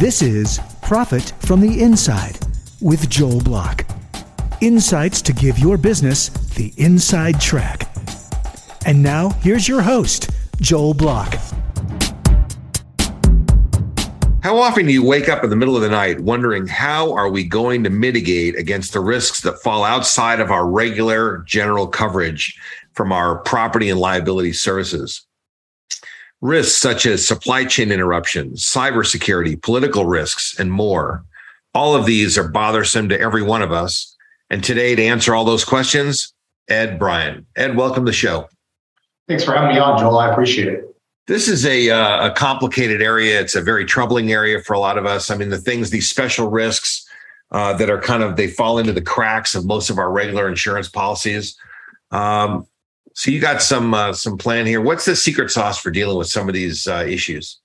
This is Profit from the Inside with Joel Block. Insights to give your business the inside track. And now, here's your host, Joel Block. How often do you wake up in the middle of the night wondering how are we going to mitigate against the risks that fall outside of our regular general coverage from our property and liability services? Risks such as supply chain interruptions, cybersecurity, political risks, and more. All of these are bothersome to every one of us. And today, to answer all those questions, Ed Bryan. Ed, welcome to the show. Thanks for having me on, Joel. I appreciate it. This is a, uh, a complicated area. It's a very troubling area for a lot of us. I mean, the things, these special risks uh, that are kind of, they fall into the cracks of most of our regular insurance policies. Um, so you got some uh, some plan here. What's the secret sauce for dealing with some of these uh, issues?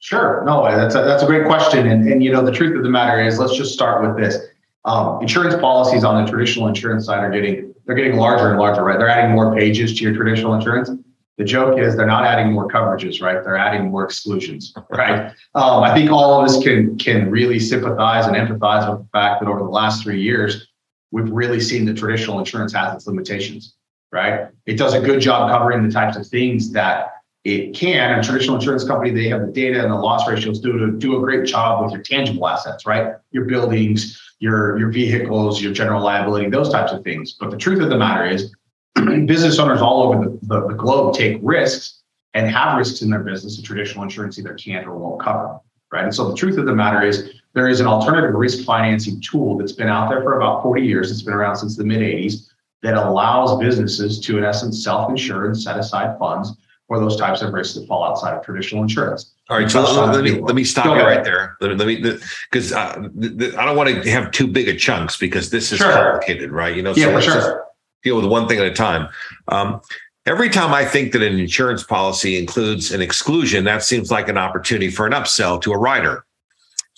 Sure. No, that's a, that's a great question. And, and you know, the truth of the matter is, let's just start with this. Um, insurance policies on the traditional insurance side are getting they're getting larger and larger, right? They're adding more pages to your traditional insurance. The joke is they're not adding more coverages, right? They're adding more exclusions, right? Um, I think all of us can can really sympathize and empathize with the fact that over the last three years, we've really seen that traditional insurance has its limitations right? It does a good job covering the types of things that it can. A traditional insurance company, they have the data and the loss ratios do do a great job with your tangible assets, right? Your buildings, your your vehicles, your general liability, those types of things. But the truth of the matter is, business owners all over the, the, the globe take risks and have risks in their business that traditional insurance either can't or won't cover, right? And so the truth of the matter is, there is an alternative risk financing tool that's been out there for about 40 years. It's been around since the mid 80s that allows businesses to, in essence, self insure and set aside funds for those types of risks that fall outside of traditional insurance. All right, so let, let me let me stop Go you ahead. right there. Let, let me because uh, I don't want to have too big of chunks because this is sure. complicated, right? You know, yeah, so for sure. deal with one thing at a time. Um, every time I think that an insurance policy includes an exclusion, that seems like an opportunity for an upsell to a rider.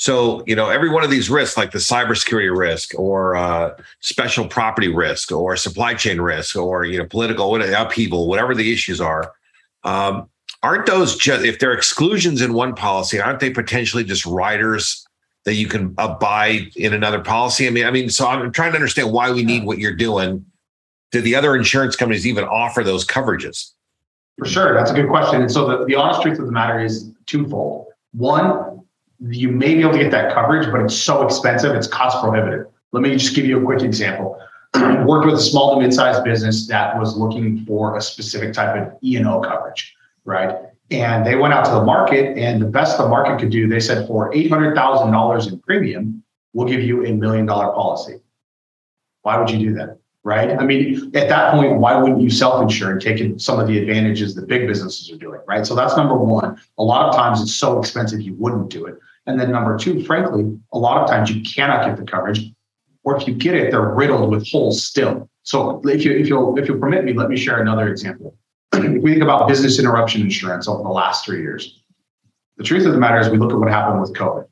So, you know, every one of these risks, like the cybersecurity risk or uh, special property risk or supply chain risk or, you know, political upheaval, whatever the issues are, um, aren't those just, if they're exclusions in one policy, aren't they potentially just riders that you can abide in another policy? I mean, I mean, so I'm trying to understand why we need what you're doing. Do the other insurance companies even offer those coverages? For sure. That's a good question. And so the, the honest truth of the matter is twofold. One, you may be able to get that coverage, but it's so expensive, it's cost prohibitive. Let me just give you a quick example. I worked with a small to mid-sized business that was looking for a specific type of E&O coverage, right? And they went out to the market, and the best the market could do, they said for $800,000 in premium, we'll give you a million dollar policy. Why would you do that? Right. I mean, at that point, why wouldn't you self insure and take some of the advantages that big businesses are doing? Right. So that's number one. A lot of times it's so expensive, you wouldn't do it. And then number two, frankly, a lot of times you cannot get the coverage, or if you get it, they're riddled with holes still. So if you if you'll if you'll permit me, let me share another example. if we think about business interruption insurance over the last three years, the truth of the matter is we look at what happened with COVID.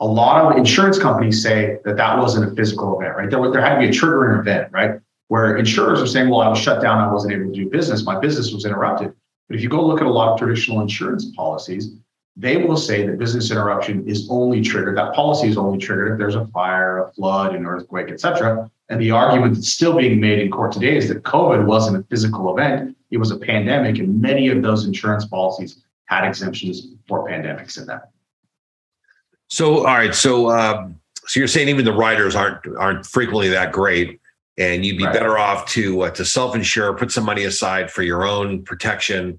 A lot of insurance companies say that that wasn't a physical event, right? There, there had to be a triggering event, right? Where insurers are saying, well, I was shut down, I wasn't able to do business, my business was interrupted. But if you go look at a lot of traditional insurance policies, they will say that business interruption is only triggered, that policy is only triggered if there's a fire, a flood, an earthquake, etc. And the argument that's still being made in court today is that COVID wasn't a physical event, it was a pandemic, and many of those insurance policies had exemptions for pandemics in them. So, all right, so um, so you're saying even the riders aren't aren't frequently that great, and you'd be right. better off to uh, to self insure, put some money aside for your own protection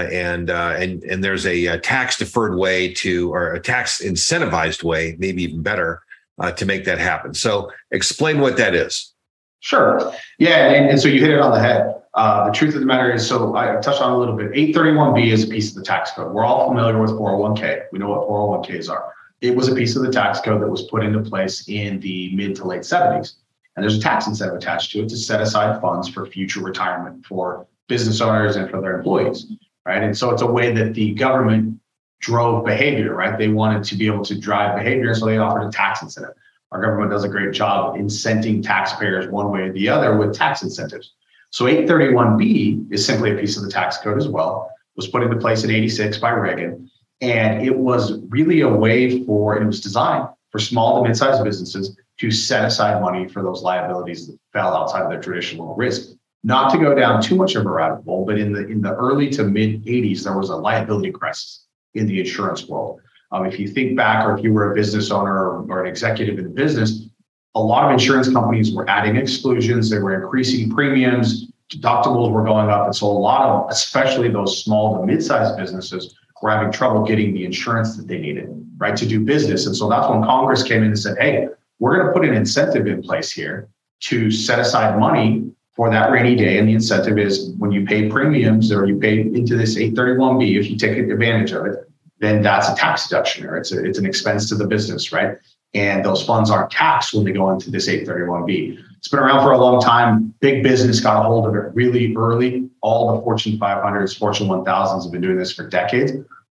and uh, and and there's a, a tax deferred way to or a tax incentivized way, maybe even better, uh, to make that happen. So explain what that is. Sure. Yeah, and, and so you hit it on the head. Uh, the truth of the matter is, so I touched on a little bit. 831B is a piece of the tax code. We're all familiar with 401k. We know what 401ks are. It was a piece of the tax code that was put into place in the mid to late 70s. And there's a tax incentive attached to it to set aside funds for future retirement for business owners and for their employees right? And so it's a way that the government drove behavior, right? They wanted to be able to drive behavior, so they offered a tax incentive. Our government does a great job of incenting taxpayers one way or the other with tax incentives. So 831B is simply a piece of the tax code as well. Was put into place in 86 by Reagan. And it was really a way for, it was designed for small to mid-sized businesses to set aside money for those liabilities that fell outside of their traditional risk. Not to go down too much of a rabbit hole, but in the in the early to mid 80s, there was a liability crisis in the insurance world. Um, if you think back, or if you were a business owner or, or an executive in business, a lot of insurance companies were adding exclusions, they were increasing premiums, deductibles were going up. And so a lot of, especially those small to mid-sized businesses, were having trouble getting the insurance that they needed, right, to do business. And so that's when Congress came in and said, hey, we're going to put an incentive in place here to set aside money for that rainy day. And the incentive is when you pay premiums or you pay into this 831B, if you take advantage of it, then that's a tax deduction or it's a, it's an expense to the business, right? And those funds aren't taxed when they go into this 831B. It's been around for a long time. Big business got a hold of it really early. All the Fortune 500s, Fortune 1000s have been doing this for decades.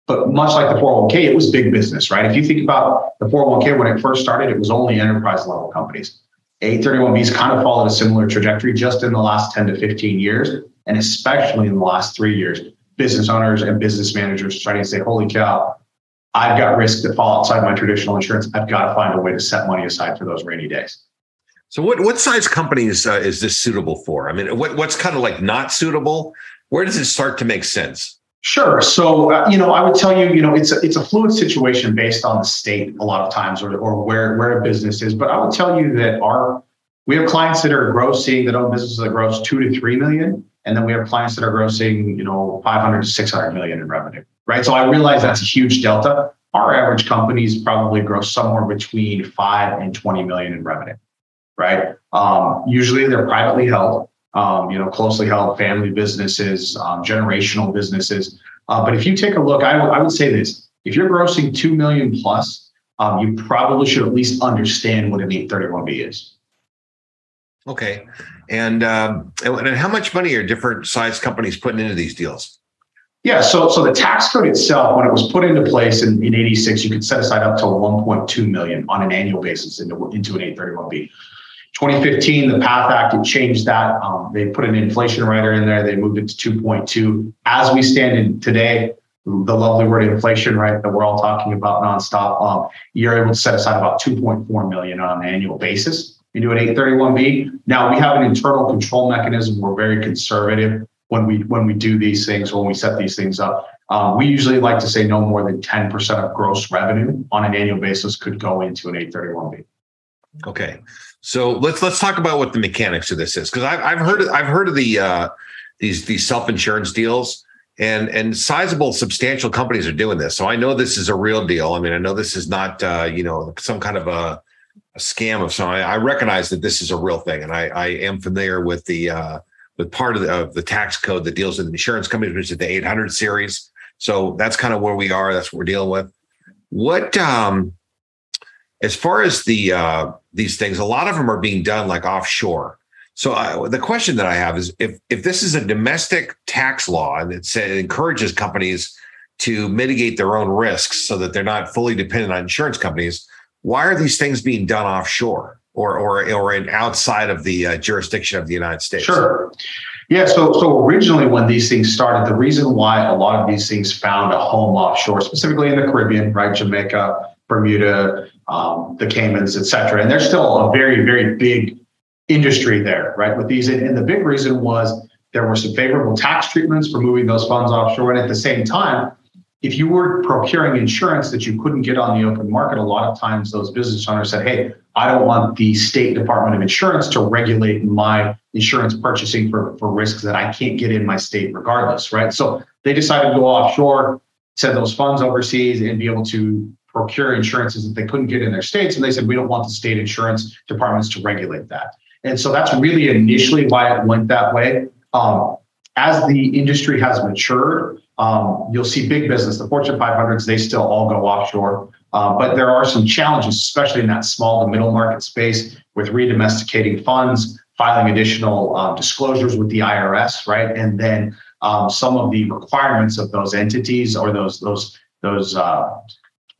But much like the 401k, it was big business, right? If you think about the 401k when it first started, it was only enterprise level companies. 831Bs kind of followed a similar trajectory just in the last 10 to 15 years, and especially in the last three years. Business owners and business managers trying to say, holy cow, I've got risks that fall outside my traditional insurance. I've got to find a way to set money aside for those rainy days. So, what what size companies uh, is this suitable for? I mean, what what's kind of like not suitable? Where does it start to make sense? Sure. So, uh, you know, I would tell you, you know, it's a, it's a fluid situation based on the state a lot of times or, or where, where a business is. But I would tell you that our, we have clients that are grossing, that own businesses that gross two to 3 million. And then we have clients that are grossing, you know, 500 to 600 million in revenue, right? So I realize that's a huge delta. Our average companies probably gross somewhere between five and 20 million in revenue, right? Um, usually they're privately held um, you know, closely held family businesses, um, generational businesses. Uh, but if you take a look, I, w- I would say this: if you're grossing two million plus, um, you probably should at least understand what an 831b is. Okay, and um, and how much money are different size companies putting into these deals? Yeah, so so the tax code itself, when it was put into place in, in 86, you could set aside up to 1.2 million on an annual basis into, into an 831B. 2015, the PATH Act, it changed that. Um, they put an inflation rider in there. They moved it to 2.2. As we stand in today, the lovely word inflation, right, that we're all talking about nonstop, um, you're able to set aside about 2.4 million on an annual basis into an 831B. Now we have an internal control mechanism. We're very conservative when we when we do these things, when we set these things up. Um, we usually like to say no more than 10% of gross revenue on an annual basis could go into an 831B. Okay, so let's let's talk about what the mechanics of this is because I've I've heard of, I've heard of the uh, these these self insurance deals and and sizable substantial companies are doing this. So I know this is a real deal. I mean, I know this is not uh, you know some kind of a, a scam of some. I, I, recognize that this is a real thing, and I, I am familiar with the uh, with part of the, of the tax code that deals with insurance companies, which is the 800 series. So that's kind of where we are. That's what we're dealing with. What um, as far as the uh, these things, a lot of them are being done like offshore. So uh, the question that I have is if if this is a domestic tax law and it, it encourages companies to mitigate their own risks so that they're not fully dependent on insurance companies, why are these things being done offshore or or or in outside of the uh, jurisdiction of the United States? Sure. Yeah, so so originally when these things started, the reason why a lot of these things found a home offshore, specifically in the Caribbean, right, Jamaica, Bermuda, um, the Caymans, et cetera. And there's still a very, very big industry there, right? With these, and the big reason was there were some favorable tax treatments for moving those funds offshore. And at the same time, if you were procuring insurance that you couldn't get on the open market, a lot of times those business owners said, Hey, I don't want the state department of insurance to regulate my insurance purchasing for, for risks that I can't get in my state regardless, right? So they decided to go offshore, send those funds overseas and be able to procure insurances that they couldn't get in their states. And they said, we don't want the state insurance departments to regulate that. And so that's really initially why it went that way. Um, as the industry has matured, um, you'll see big business, the Fortune 500s, they still all go offshore. Uh, but there are some challenges, especially in that small to middle market space with redomesticating funds, filing additional uh, disclosures with the IRS, right? And then um, some of the requirements of those entities or those those those uh,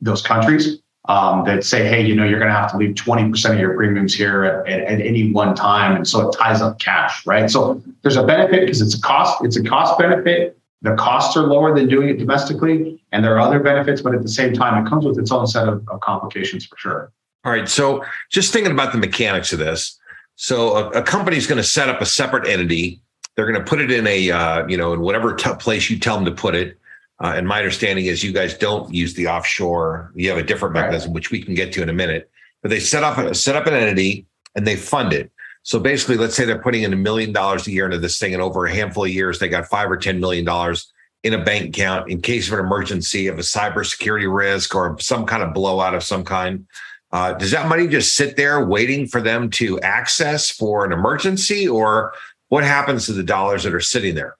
those countries um, that say, hey, you know, you're going to have to leave 20% of your premiums here at, at, at, any one time. And so it ties up cash, right? So there's a benefit because it's a cost, it's a cost benefit. The costs are lower than doing it domestically, and there are other benefits, but at the same time, it comes with its own set of, of complications for sure. All right. So just thinking about the mechanics of this. So a, a company is going to set up a separate entity. They're going to put it in a, uh, you know, in whatever t- place you tell them to put it. Uh, and my understanding is you guys don't use the offshore. You have a different mechanism, right. which we can get to in a minute. But they set up set up an entity and they fund it. So basically, let's say they're putting in a million dollars a year into this thing, and over a handful of years, they got five or ten million dollars in a bank account in case of an emergency, of a cybersecurity risk, or some kind of blowout of some kind. Uh, does that money just sit there waiting for them to access for an emergency, or what happens to the dollars that are sitting there?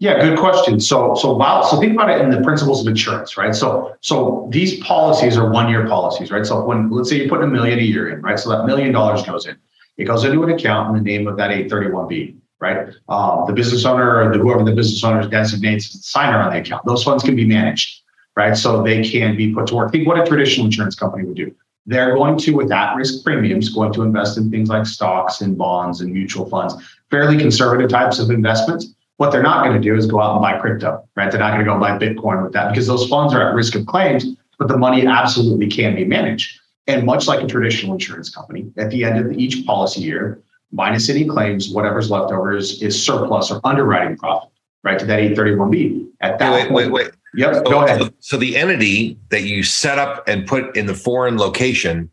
Yeah, good question. So, so wow. So think about it in the principles of insurance, right? So, so these policies are one-year policies, right? So when let's say you put a million a year in, right? So that million dollars goes in. It goes into an account in the name of that 831B, right? Um, the business owner or the, whoever the business owner designates as the signer on the account. Those funds can be managed, right? So they can be put to work. Think what a traditional insurance company would do. They're going to, with at-risk premiums, going to invest in things like stocks and bonds and mutual funds, fairly conservative types of investments what they're not going to do is go out and buy crypto, right? They're not going to go buy Bitcoin with that because those funds are at risk of claims, but the money absolutely can be managed. And much like a traditional insurance company, at the end of each policy year, minus any claims, whatever's left over is, is surplus or underwriting profit, right? To that 831B. At that wait, point, wait, wait. Yep, so, go ahead. So the entity that you set up and put in the foreign location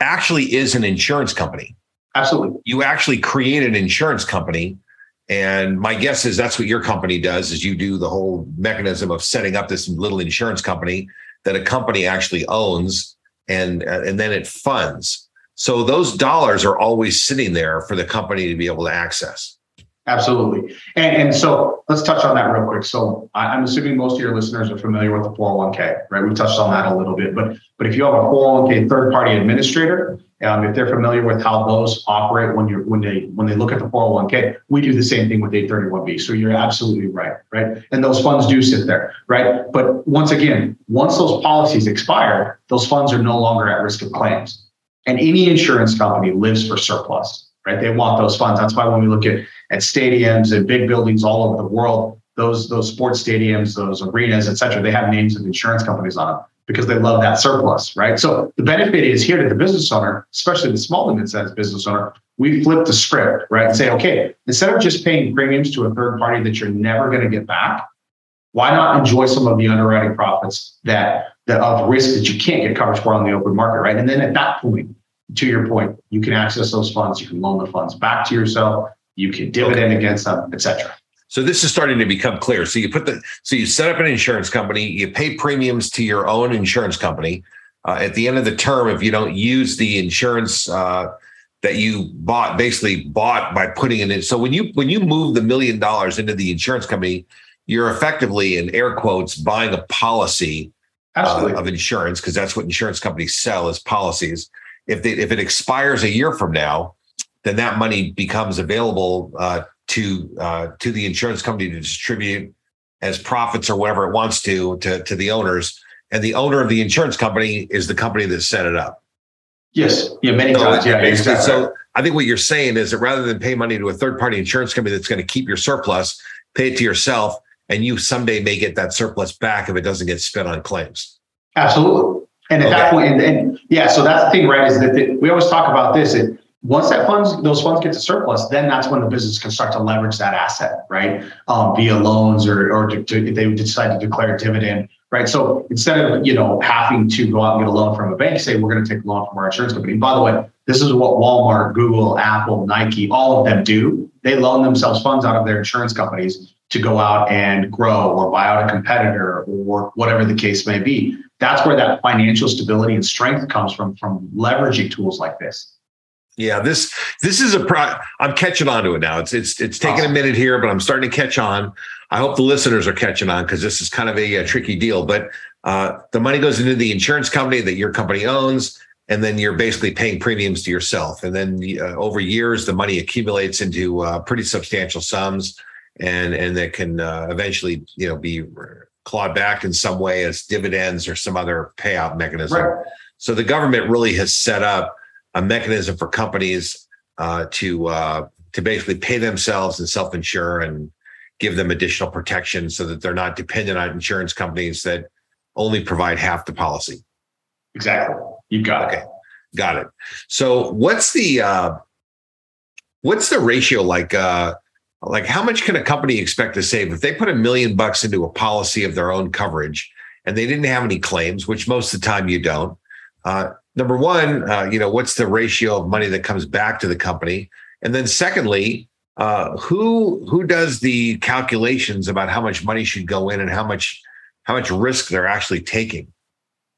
actually is an insurance company. Absolutely. You actually create an insurance company and my guess is that's what your company does is you do the whole mechanism of setting up this little insurance company that a company actually owns and and then it funds. So those dollars are always sitting there for the company to be able to access. Absolutely. And, and so let's touch on that real quick. So I'm assuming most of your listeners are familiar with the 401k, right? We touched on that a little bit, but but if you have a 401k third party administrator, um, if they're familiar with how those operate when you're when they when they look at the 401k, we do the same thing with 831b. So you're absolutely right, right? And those funds do sit there, right? But once again, once those policies expire, those funds are no longer at risk of claims. And any insurance company lives for surplus, right? They want those funds. That's why when we look at at stadiums and big buildings all over the world, those those sports stadiums, those arenas, et cetera, they have names of insurance companies on them because they love that surplus, right? So the benefit is here to the business owner, especially the small and mid-sized business owner. We flip the script, right, and say, okay, instead of just paying premiums to a third party that you're never going to get back, why not enjoy some of the underwriting profits that, that of risk that you can't get coverage for on the open market, right? And then at that point, to your point, you can access those funds, you can loan the funds back to yourself, you can dividend okay. against them, etc. So this is starting to become clear. So you put the so you set up an insurance company, you pay premiums to your own insurance company. Uh, at the end of the term, if you don't use the insurance uh, that you bought, basically bought by putting it in. So when you when you move the million dollars into the insurance company, you're effectively in air quotes buying a policy uh, of insurance because that's what insurance companies sell as policies. If they if it expires a year from now, then that money becomes available uh, to uh, to the insurance company to distribute as profits or whatever it wants to, to to the owners. And the owner of the insurance company is the company that set it up. Yes. Yeah. Many so, times. Yeah. Exactly. So I think what you're saying is that rather than pay money to a third party insurance company that's going to keep your surplus, pay it to yourself, and you someday may get that surplus back if it doesn't get spent on claims. Absolutely. And at okay. that point, and, and, yeah, so that's the thing, right? Is that the, we always talk about this. And once that funds those funds get to surplus, then that's when the business can start to leverage that asset, right? Um, via loans or or to, to, if they decide to declare a dividend, right? So instead of you know having to go out and get a loan from a bank, say we're going to take a loan from our insurance company. By the way, this is what Walmart, Google, Apple, Nike, all of them do. They loan themselves funds out of their insurance companies to go out and grow or buy out a competitor or whatever the case may be. That's where that financial stability and strength comes from from leveraging tools like this. Yeah, this this is a pro. I'm catching on to it now. It's it's it's taking awesome. a minute here, but I'm starting to catch on. I hope the listeners are catching on because this is kind of a, a tricky deal. But uh, the money goes into the insurance company that your company owns, and then you're basically paying premiums to yourself. And then uh, over years, the money accumulates into uh, pretty substantial sums, and and that can uh, eventually you know be clawed back in some way as dividends or some other payout mechanism. Right. So the government really has set up a mechanism for companies uh, to uh, to basically pay themselves and self insure and give them additional protection so that they're not dependent on insurance companies that only provide half the policy. Exactly. You got okay. it. Got it. So what's the uh what's the ratio like uh like how much can a company expect to save if they put a million bucks into a policy of their own coverage and they didn't have any claims, which most of the time you don't. Uh, number one, uh, you know, what's the ratio of money that comes back to the company? And then secondly, uh, who who does the calculations about how much money should go in and how much how much risk they're actually taking?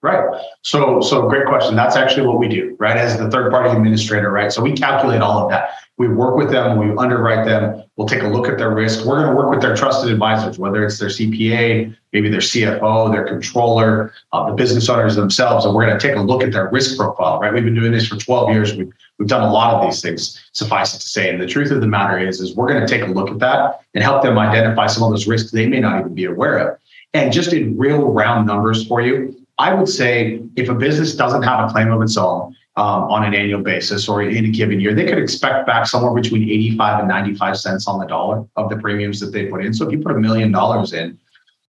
Right. So, so great question. That's actually what we do, right? As the third party administrator, right? So we calculate all of that. We work with them, we underwrite them, we'll take a look at their risk. We're going to work with their trusted advisors, whether it's their CPA, maybe their CFO, their controller, uh, the business owners themselves, and we're going to take a look at their risk profile, right? We've been doing this for 12 years. We've, we've done a lot of these things, suffice it to say. And the truth of the matter is, is we're going to take a look at that and help them identify some of those risks they may not even be aware of. And just in real round numbers for you, I would say if a business doesn't have a claim of its own um, on an annual basis or in a given year, they could expect back somewhere between 85 and 95 cents on the dollar of the premiums that they put in. So if you put a million dollars in,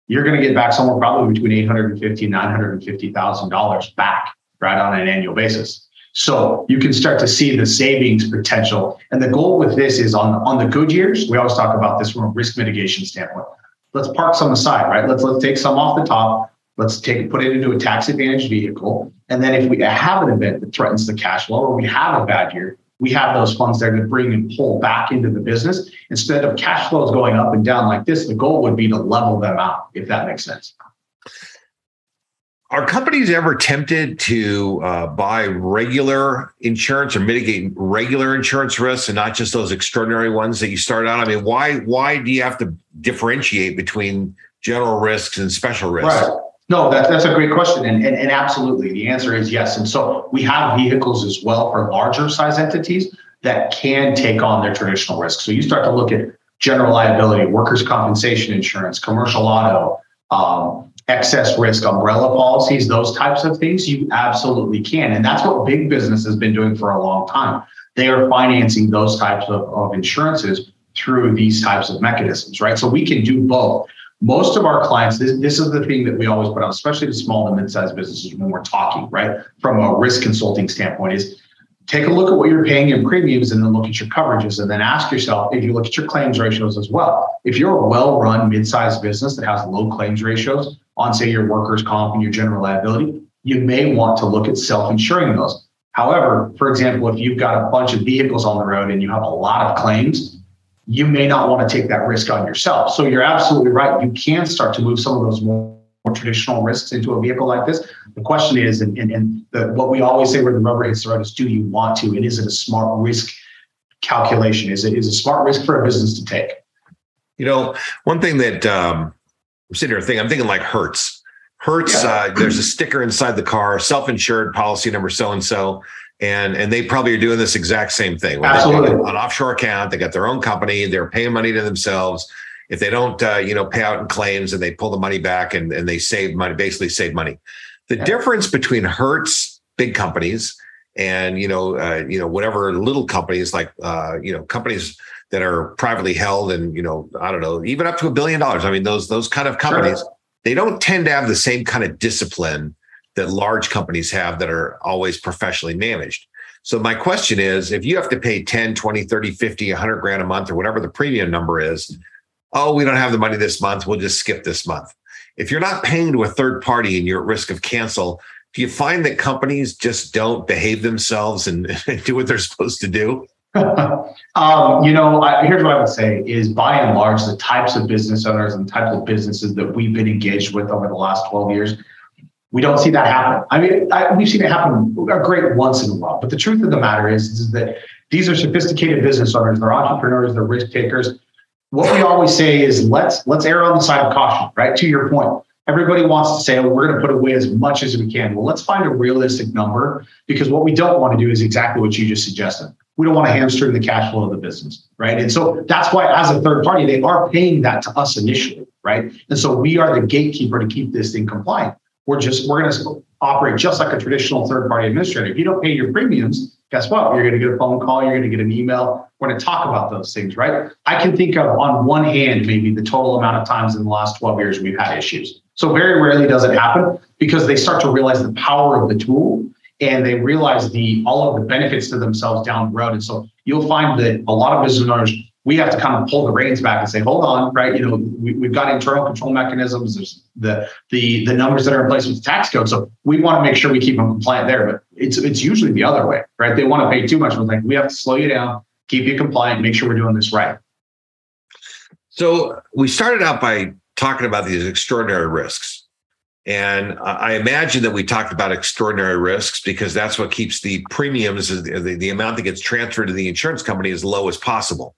you're going to get back somewhere probably between 850 and 950,000 dollars back right on an annual basis. So you can start to see the savings potential. And the goal with this is on, on the good years, we always talk about this from a risk mitigation standpoint. Let's park some aside, right? Let's let's take some off the top Let's take put it into a tax advantage vehicle. And then if we have an event that threatens the cash flow or we have a bad year, we have those funds there to bring and pull back into the business. Instead of cash flows going up and down like this, the goal would be to level them out, if that makes sense. Are companies ever tempted to uh, buy regular insurance or mitigate regular insurance risks and not just those extraordinary ones that you start out? I mean, why why do you have to differentiate between general risks and special risks? Right. No, that, that's a great question. And, and, and absolutely, the answer is yes. And so we have vehicles as well for larger size entities that can take on their traditional risk. So you start to look at general liability, workers' compensation insurance, commercial auto, um, excess risk, umbrella policies, those types of things, you absolutely can. And that's what big business has been doing for a long time. They are financing those types of, of insurances through these types of mechanisms, right? So we can do both most of our clients, this, this is the thing that we always put out, especially the small and mid-sized businesses when we're talking, right? From a risk consulting standpoint, is take a look at what you're paying in premiums and then look at your coverages and then ask yourself if you look at your claims ratios as well. If you're a well-run mid-sized business that has low claims ratios on say your workers' comp and your general liability, you may want to look at self-insuring those. However, for example, if you've got a bunch of vehicles on the road and you have a lot of claims, you may not want to take that risk on yourself. So you're absolutely right. You can start to move some of those more, more traditional risks into a vehicle like this. The question is, and, and, and the, what we always say where the rubber hits the road is, do you want to? And is it a smart risk calculation? Is it is a smart risk for a business to take? You know, one thing that um, I'm sitting here thinking, I'm thinking like Hertz. Hertz, yeah. uh, there's a sticker inside the car, self-insured policy number so and so and and they probably are doing this exact same thing. Absolutely, an offshore account, they got their own company, they're paying money to themselves. If they don't, uh, you know, pay out in claims and they pull the money back and, and they save money, basically save money. The yeah. difference between Hertz, big companies, and you know, uh, you know, whatever little companies like, uh, you know, companies that are privately held and you know, I don't know, even up to a billion dollars. I mean, those those kind of companies, sure. They don't tend to have the same kind of discipline that large companies have that are always professionally managed. So my question is, if you have to pay 10, 20, 30, 50, 100 grand a month or whatever the premium number is, oh, we don't have the money this month, we'll just skip this month. If you're not paying to a third party and you're at risk of cancel, do you find that companies just don't behave themselves and do what they're supposed to do? um, you know, I, here's what I would say is by and large, the types of business owners and types of businesses that we've been engaged with over the last 12 years, we don't see that happen. I mean, I, we've seen it happen a great once in a while. But the truth of the matter is, is that these are sophisticated business owners. They're entrepreneurs. They're risk takers. What we always say is let's let's err on the side of caution. Right to your point, everybody wants to say, well, we're going to put away as much as we can. Well, let's find a realistic number because what we don't want to do is exactly what you just suggested. We don't want to hamstring the cash flow of the business, right? And so that's why, as a third party, they are paying that to us initially, right? And so we are the gatekeeper to keep this thing compliant we're just we're going to operate just like a traditional third party administrator. If you don't pay your premiums, guess what? You're going to get a phone call, you're going to get an email. We're going to talk about those things, right? I can think of on one hand, maybe the total amount of times in the last 12 years we've had issues. So very rarely does it happen because they start to realize the power of the tool and they realize the all of the benefits to themselves down the road. And so you'll find that a lot of business owners we have to kind of pull the reins back and say, hold on, right? You know, we, have got internal control mechanisms. There's the the the numbers that are in place with the tax code. So we want to make sure we keep them compliant there. But it's it's usually the other way, right? They want to pay too much. We're like, we have to slow you down, keep you compliant, make sure we're doing this right. So we started out by talking about these extraordinary risks. And I imagine that we talked about extraordinary risks because that's what keeps the premiums, the, the amount that gets transferred to the insurance company, as low as possible.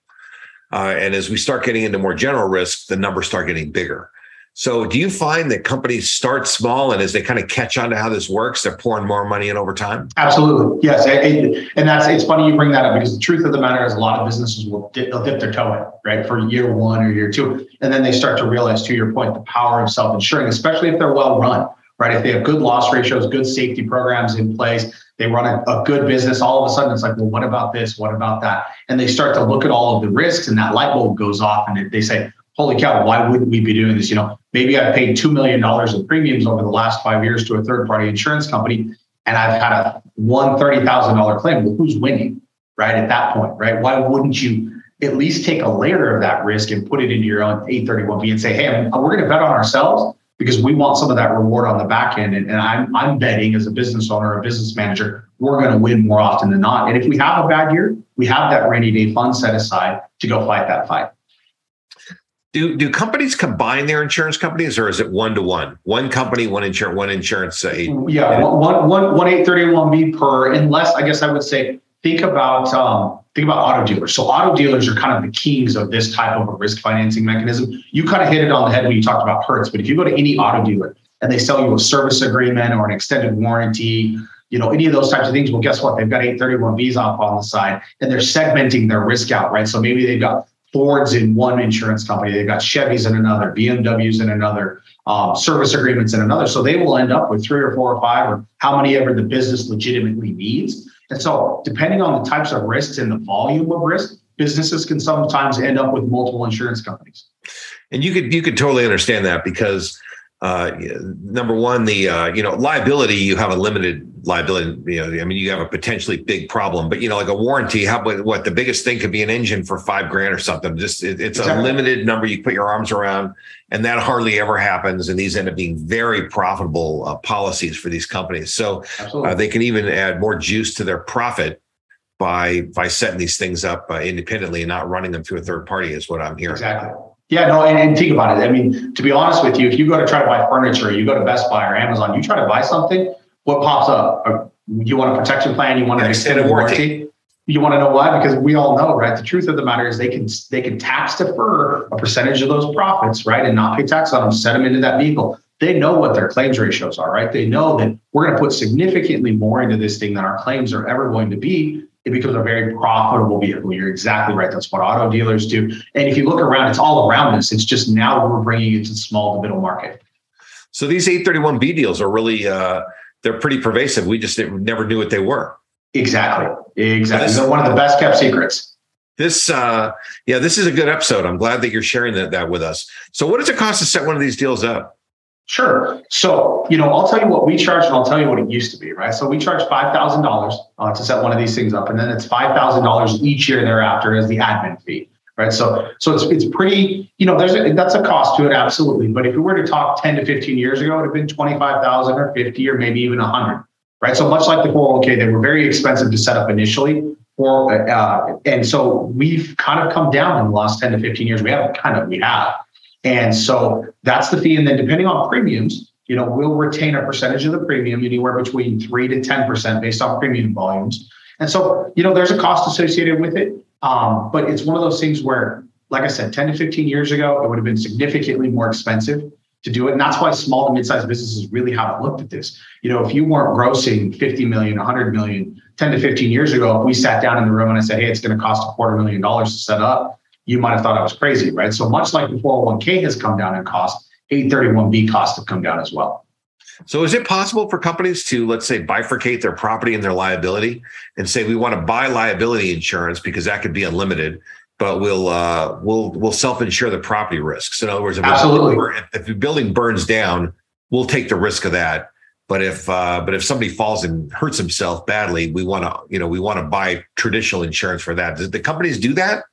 Uh, and as we start getting into more general risks, the numbers start getting bigger. So, do you find that companies start small and as they kind of catch on to how this works, they're pouring more money in over time? Absolutely, yes. and that's it's funny you bring that up because the truth of the matter is a lot of businesses will dip, they'll dip their toe in right for year one or year two, and then they start to realize, to your point, the power of self-insuring, especially if they're well run, right? If they have good loss ratios, good safety programs in place, they run a, a, good business. All of a sudden, it's like, well, what about this? What about that? And they start to look at all of the risks, and that light bulb goes off, and they say, holy cow, why wouldn't we be doing this? You know, maybe I've paid $2 million in premiums over the last five years to a third party insurance company, and I've had a one $30,000 claim. Well, who's winning, right? At that point, right? Why wouldn't you at least take a layer of that risk and put it into your own 831B and say, hey, we're going to bet on ourselves because we want some of that reward on the back end. And, and I'm, I'm betting as a business owner, a business manager, we're going to win more often than not. And if we have a bad year, we have that rainy day fund set aside to go fight that fight. Do do companies combine their insurance companies, or is it one to one? One company, one insurance, one insurance. Uh, yeah, one one one eight thirty one B per. Unless I guess I would say think about um, think about auto dealers. So auto dealers are kind of the kings of this type of a risk financing mechanism. You kind of hit it on the head when you talked about Hertz, but if you go to any auto dealer and they sell you a service agreement or an extended warranty, you know, any of those types of things, well, guess what? They've got 831Bs off on the side and they're segmenting their risk out, right? So maybe they've got Fords in one insurance company, they've got Chevys in another, BMWs in another, um, service agreements in another. So they will end up with three or four or five or how many ever the business legitimately needs. And so, depending on the types of risks and the volume of risk, businesses can sometimes end up with multiple insurance companies. And you could you could totally understand that because uh, number one, the uh, you know liability, you have a limited liability. You know, I mean, you have a potentially big problem, but you know, like a warranty, how what the biggest thing could be an engine for five grand or something. Just it, it's exactly. a limited number you put your arms around, and that hardly ever happens. And these end up being very profitable uh, policies for these companies. So uh, they can even add more juice to their profit by by setting these things up uh, independently and not running them through a third party. Is what I'm hearing. Exactly. Yeah, no, and, and, think about it. I mean, to be honest with you, if you go to try to buy furniture, you go to Best Buy or Amazon, you try to buy something, what pops up? Uh, you want a protection plan? You want an extended warranty? You want to know why? Because we all know, right? The truth of the matter is they can they can tax defer a percentage of those profits, right, and not pay tax on them, set them into that vehicle. They know what their claims ratios are, right? They know that we're going to put significantly more into this thing than our claims are ever going to be it becomes a very profitable vehicle. You're exactly right. That's what auto dealers do. And if you look around, it's all around us. It's just now we're bringing it to the small to middle market. So these 831B deals are really, uh, they're pretty pervasive. We just never knew what they were. Exactly. Exactly. This, one of the best kept secrets. This, uh, yeah, this is a good episode. I'm glad that you're sharing that, that with us. So what does it cost to set one of these deals up? Sure. So, you know, I'll tell you what we charge and I'll tell you what it used to be, right? So we charge $5,000 uh, to set one of these things up. And then it's $5,000 each year thereafter as the admin fee, right? So, so it's, it's pretty, you know, there's a, that's a cost to it. Absolutely. But if we were to talk 10 to 15 years ago, it would have been 25,000 or 50 or maybe even 100, right? So much like the 401k, they were very expensive to set up initially. For, uh, and so we've kind of come down in the last 10 to 15 years. We haven't kind of, we have. And so that's the fee. And then depending on premiums, you know, we'll retain a percentage of the premium anywhere between three to 10% based on premium volumes. And so, you know, there's a cost associated with it. Um, but it's one of those things where, like I said, 10 to 15 years ago, it would have been significantly more expensive to do it. And that's why small to mid-sized businesses really haven't looked at this. You know, if you weren't grossing 50 million, 100 million, 10 to 15 years ago, if we sat down in the room and I said, hey, it's going to cost a quarter million dollars to set up, you might have thought I was crazy, right? So much like the 401k has come down in cost, 831B costs have come down as well. So, is it possible for companies to, let's say, bifurcate their property and their liability and say we want to buy liability insurance because that could be unlimited, but we'll uh, we'll we'll self insure the property risks. In other words, if, Absolutely. if the building burns down, we'll take the risk of that. But if uh, but if somebody falls and hurts himself badly, we want to you know we want to buy traditional insurance for that. Did the companies do that?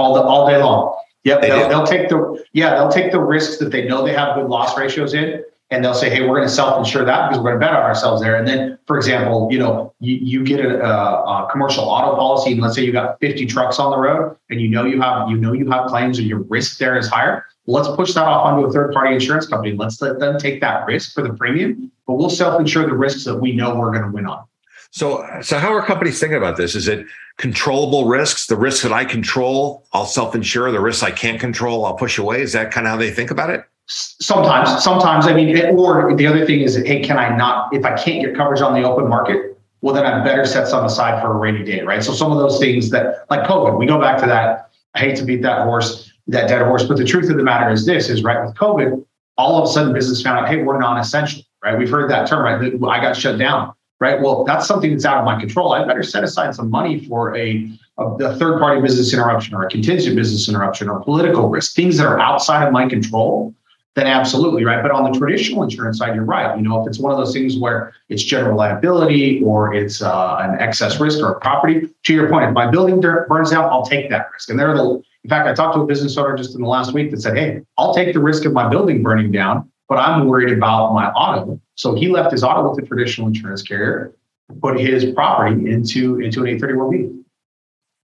All the all day long. Yep, They they'll, they'll take the yeah they'll take the risks that they know they have good loss ratios in, and they'll say, hey, we're going to self-insure that because we're going to bet on ourselves there. And then, for example, you know, you, you get a, a, a commercial auto policy, and let's say you got 50 trucks on the road, and you know you have you know you have claims, and your risk there is higher. Let's push that off onto a third-party insurance company. Let's let them take that risk for the premium, but we'll self-insure the risks that we know we're going to win on. So, so how are companies thinking about this? Is it controllable risks? The risks that I control, I'll self-insure. The risks I can't control, I'll push away. Is that kind of how they think about it? Sometimes, sometimes, I mean, or the other thing is, hey, can I not, if I can't get coverage on the open market, well, then I better set some aside for a rainy day, right? So some of those things that, like COVID, we go back to that. I hate to beat that horse, that dead horse, but the truth of the matter is this: is right with COVID, all of a sudden business found out, hey, we're non-essential, right? We've heard that term, right? I got shut down, right? Well, that's something that's out of my control. I better set aside some money for a, a, a third-party business interruption or a contingent business interruption or political risk, things that are outside of my control then absolutely right. But on the traditional insurance side, you're right. You know, if it's one of those things where it's general liability or it's uh, an excess risk or a property, to your point, if my building burns down, I'll take that risk. And there are the, in fact, I talked to a business owner just in the last week that said, "Hey, I'll take the risk of my building burning down, but I'm worried about my auto." So he left his auto with the traditional insurance carrier, put his property into into an 831b.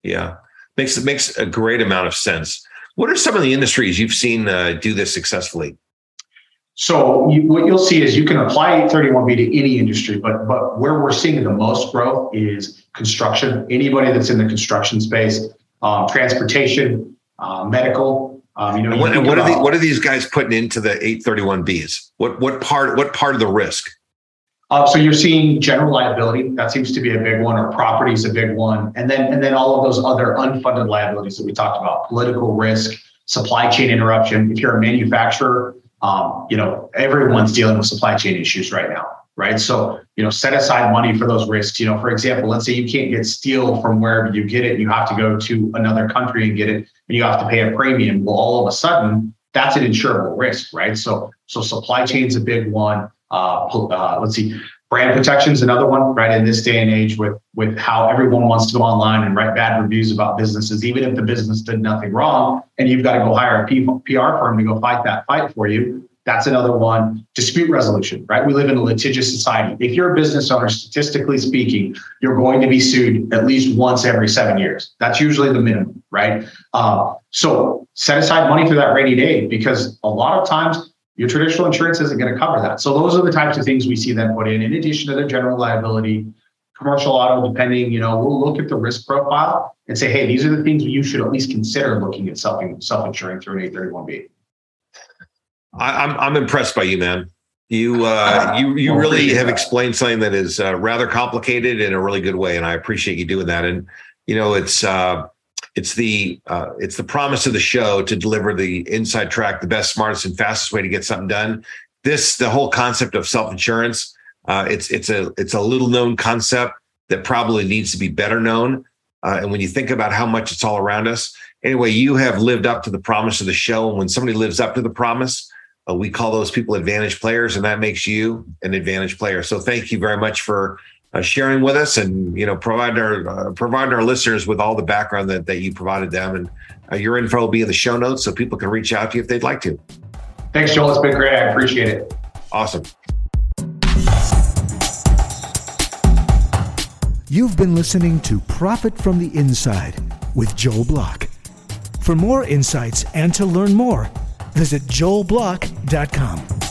Yeah, makes it makes a great amount of sense. What are some of the industries you've seen uh, do this successfully? So you, what you'll see is you can apply 831B to any industry, but but where we're seeing the most growth is construction. Anybody that's in the construction space, um, transportation, uh, medical. Um, you know, you what, what are the, what are these guys putting into the 831Bs? What what part what part of the risk? Uh, so you're seeing general liability. That seems to be a big one, or property is a big one, and then and then all of those other unfunded liabilities that we talked about: political risk, supply chain interruption. If you're a manufacturer, um, you know everyone's dealing with supply chain issues right now, right? So you know, set aside money for those risks. You know, for example, let's say you can't get steel from wherever you get it, you have to go to another country and get it, and you have to pay a premium. Well, all of a sudden, that's an insurable risk, right? So so supply chain's a big one. Uh, uh, let's see, brand protection is another one, right? In this day and age, with with how everyone wants to go online and write bad reviews about businesses, even if the business did nothing wrong, and you've got to go hire a PR firm to go fight that fight for you. That's another one. Dispute resolution, right? We live in a litigious society. If you're a business owner, statistically speaking, you're going to be sued at least once every seven years. That's usually the minimum, right? Uh, so set aside money for that rainy day because a lot of times your traditional insurance isn't going to cover that. So those are the types of things we see them put in, in addition to their general liability, commercial auto, depending, you know, we'll look at the risk profile and say, hey, these are the things you should at least consider looking at self self-insuring through an 831B. I, I'm I'm impressed by you, man. You uh, you you really have explained something that is uh, rather complicated in a really good way, and I appreciate you doing that. And you know, it's uh, it's the uh, it's the promise of the show to deliver the inside track, the best, smartest, and fastest way to get something done. This the whole concept of self insurance. Uh, it's it's a it's a little known concept that probably needs to be better known. Uh, and when you think about how much it's all around us, anyway, you have lived up to the promise of the show. And when somebody lives up to the promise, uh, we call those people advantage players, and that makes you an advantage player. So thank you very much for uh, sharing with us, and you know, providing our uh, providing our listeners with all the background that, that you provided them. And uh, your info will be in the show notes, so people can reach out to you if they'd like to. Thanks, Joel. It's been great. I appreciate it. Awesome. You've been listening to Profit from the Inside with Joel Block. For more insights and to learn more, visit joelblock.com.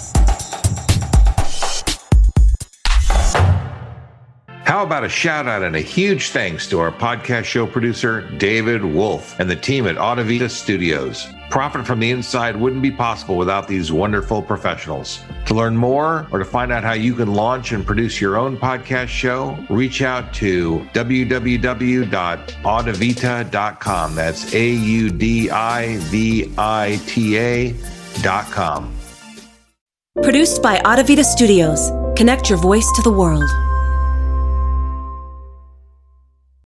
How about a shout out and a huge thanks to our podcast show producer, David Wolf, and the team at Audivita Studios. Profit from the inside wouldn't be possible without these wonderful professionals. To learn more or to find out how you can launch and produce your own podcast show, reach out to www.audivita.com. That's A U D I V I T A.com. Produced by Audivita Studios. Connect your voice to the world.